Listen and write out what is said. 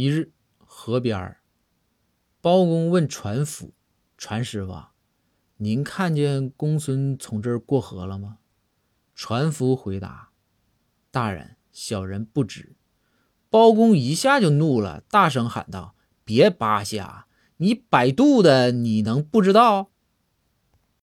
一日，河边儿，包公问船夫：“船师傅，您看见公孙从这儿过河了吗？”船夫回答：“大人，小人不知。”包公一下就怒了，大声喊道：“别扒瞎！你摆渡的，你能不知道？”